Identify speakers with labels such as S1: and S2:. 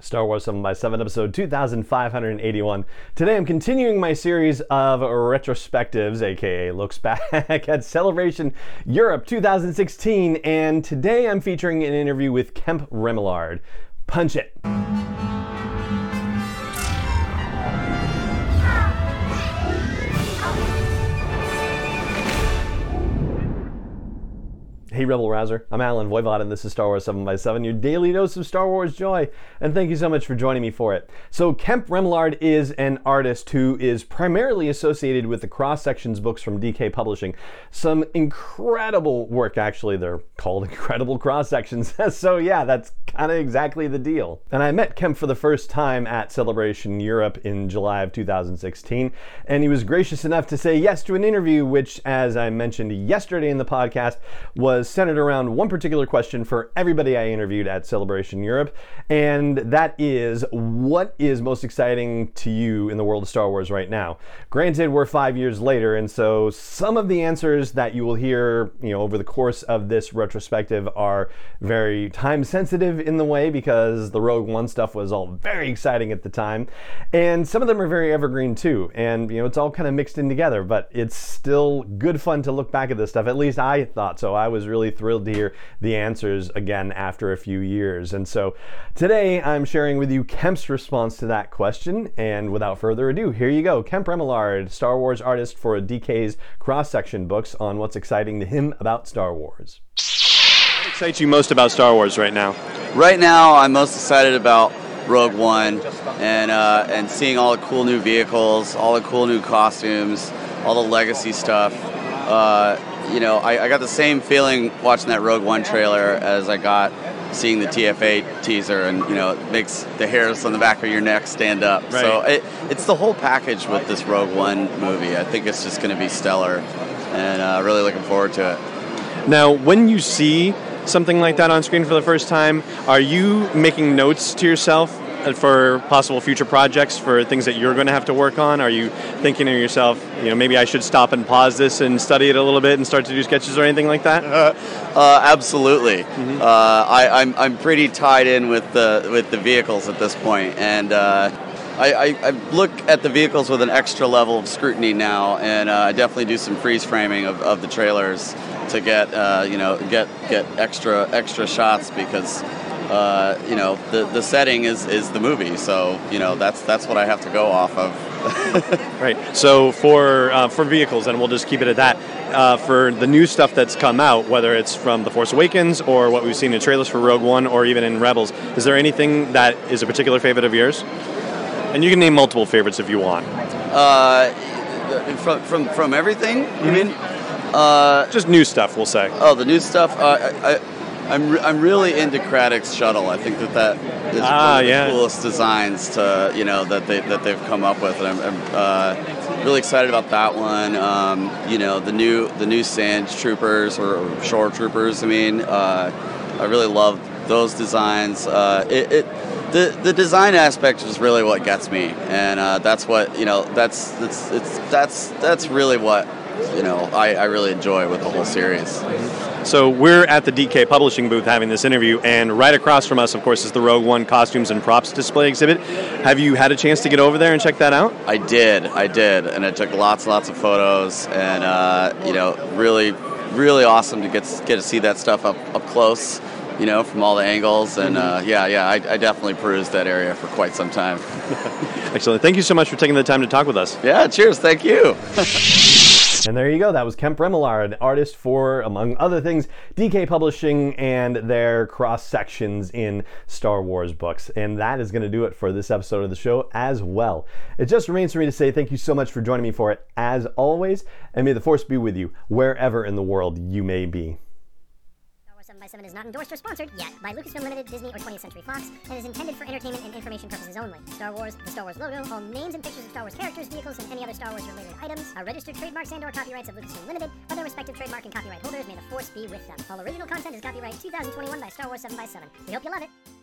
S1: Star Wars 7 by 7 episode 2581. Today I'm continuing my series of retrospectives, aka looks back at Celebration Europe 2016, and today I'm featuring an interview with Kemp Remillard. Punch it! Hey Rebel Rouser, I'm Allen Voivod and this is Star Wars 7 by 7 your daily dose of Star Wars joy, and thank you so much for joining me for it. So Kemp Remillard is an artist who is primarily associated with the Cross Sections books from DK Publishing. Some incredible work, actually, they're called Incredible Cross Sections, so yeah, that's kind of exactly the deal. And I met Kemp for the first time at Celebration Europe in July of 2016, and he was gracious enough to say yes to an interview, which, as I mentioned yesterday in the podcast, was centered around one particular question for everybody I interviewed at Celebration Europe, and that is what is most exciting to you in the world of Star Wars right now? Granted, we're five years later, and so some of the answers that you will hear, you know, over the course of this retrospective are very time sensitive in the way because the Rogue One stuff was all very exciting at the time, and some of them are very evergreen too, and you know, it's all kind of mixed in together, but it's still good fun to look back at this stuff. At least I thought so. I was really thrilled to hear the answers again after a few years. And so today I'm sharing with you Kemp's response to that question. And without further ado, here you go. Kemp Remillard, Star Wars artist for DK's cross section books on what's exciting to him about Star Wars. What excites you most about Star Wars right now?
S2: Right now, I'm most excited about Rogue One and uh, and seeing all the cool new vehicles, all the cool new costumes, all the legacy stuff. Uh, you know, I, I, got the same feeling watching that Rogue One trailer as I got seeing the TFA teaser, and you know, it makes the hairs on the back of your neck stand up. Right. So it, it's the whole package with this Rogue One movie. I think it's just going to be stellar, and uh, really looking forward to it.
S1: Now, when you see something like that on screen for the first time, are you making notes to yourself for possible future projects for things that you're going to have to work on? Are you thinking to yourself, you know, maybe I should stop and pause this and study it a little bit and start to do sketches or anything like that? Uh,
S2: uh, absolutely. Mm-hmm. Uh, I, am I'm, I'm pretty tied in with the with the vehicles at this point, and. Uh, I, I, I, look at the vehicles with an extra level of scrutiny now, and uh, I definitely do some freeze framing of, of the trailers to get uh, you know get get extra extra shots because uh, you know, the, the setting is, is the movie. So, you know, that's that's what I have to go off of.
S1: right. So for uh, for vehicles, and we'll just keep it at that. Uh, for the new stuff that's come out, whether it's from The Force Awakens or what we've seen in trailers for Rogue One or even in Rebels, is there anything that is a particular favorite of yours? And you can name multiple favorites if you want.
S2: Uh, from, from, from everything, you mm-hmm. mean?
S1: Uh, just new stuff, we'll say.
S2: Oh, the new stuff. Uh, I, I'm, re- I'm really into Krennic's shuttle. I think that that is ah, one of the yeah. coolest designs to you know that they that they've come up with, and I'm, I'm uh, really excited about that one. Um, you know, the new the new Sand Troopers or, or Shore Troopers. I mean, uh, I really love those designs. Uh, it, it the, the design aspect is really what gets me, and uh, that's what you know. That's that's it's that's that's really what you know I, I really enjoy with the whole series.
S1: So we're at the DK Publishing booth having this interview, and right across from us, of course, is the Rogue One costumes and props display exhibit. Have you had a chance to get over there and check that out?
S2: I did, I did, and I took lots, and lots of photos, and uh, you know, really, really awesome to get get to see that stuff up up close you know, from all the angles. And uh, yeah, yeah, I, I, definitely perused that area for quite some time.
S1: Excellent. Thank you so much for taking the time to talk with us.
S2: Yeah, cheers. Thank you.
S1: And there you go. That was Kemp Remillard, an artist for, among other things, DK Publishing and their cross sections in Star Wars books. And that is going to do it for this episode of the show as well. It just remains for me to say thank you so much for joining me for it, as always. And may the Force be with you wherever in the world you may be. 7 by Seven is not endorsed or sponsored yet by Lucasfilm Limited, Disney, or 20th Century Fox, and is intended for entertainment and information purposes only. Star Wars, the Star Wars logo, all names and pictures of Star Wars characters, vehicles, and any other Star Wars related items are registered trademarks and or copyrights of Lucasfilm Limited, or their respective trademark and copyright holders. May the force be with them. All original content is copyright 2021 by Star Wars 7 by 7 We hope you love it.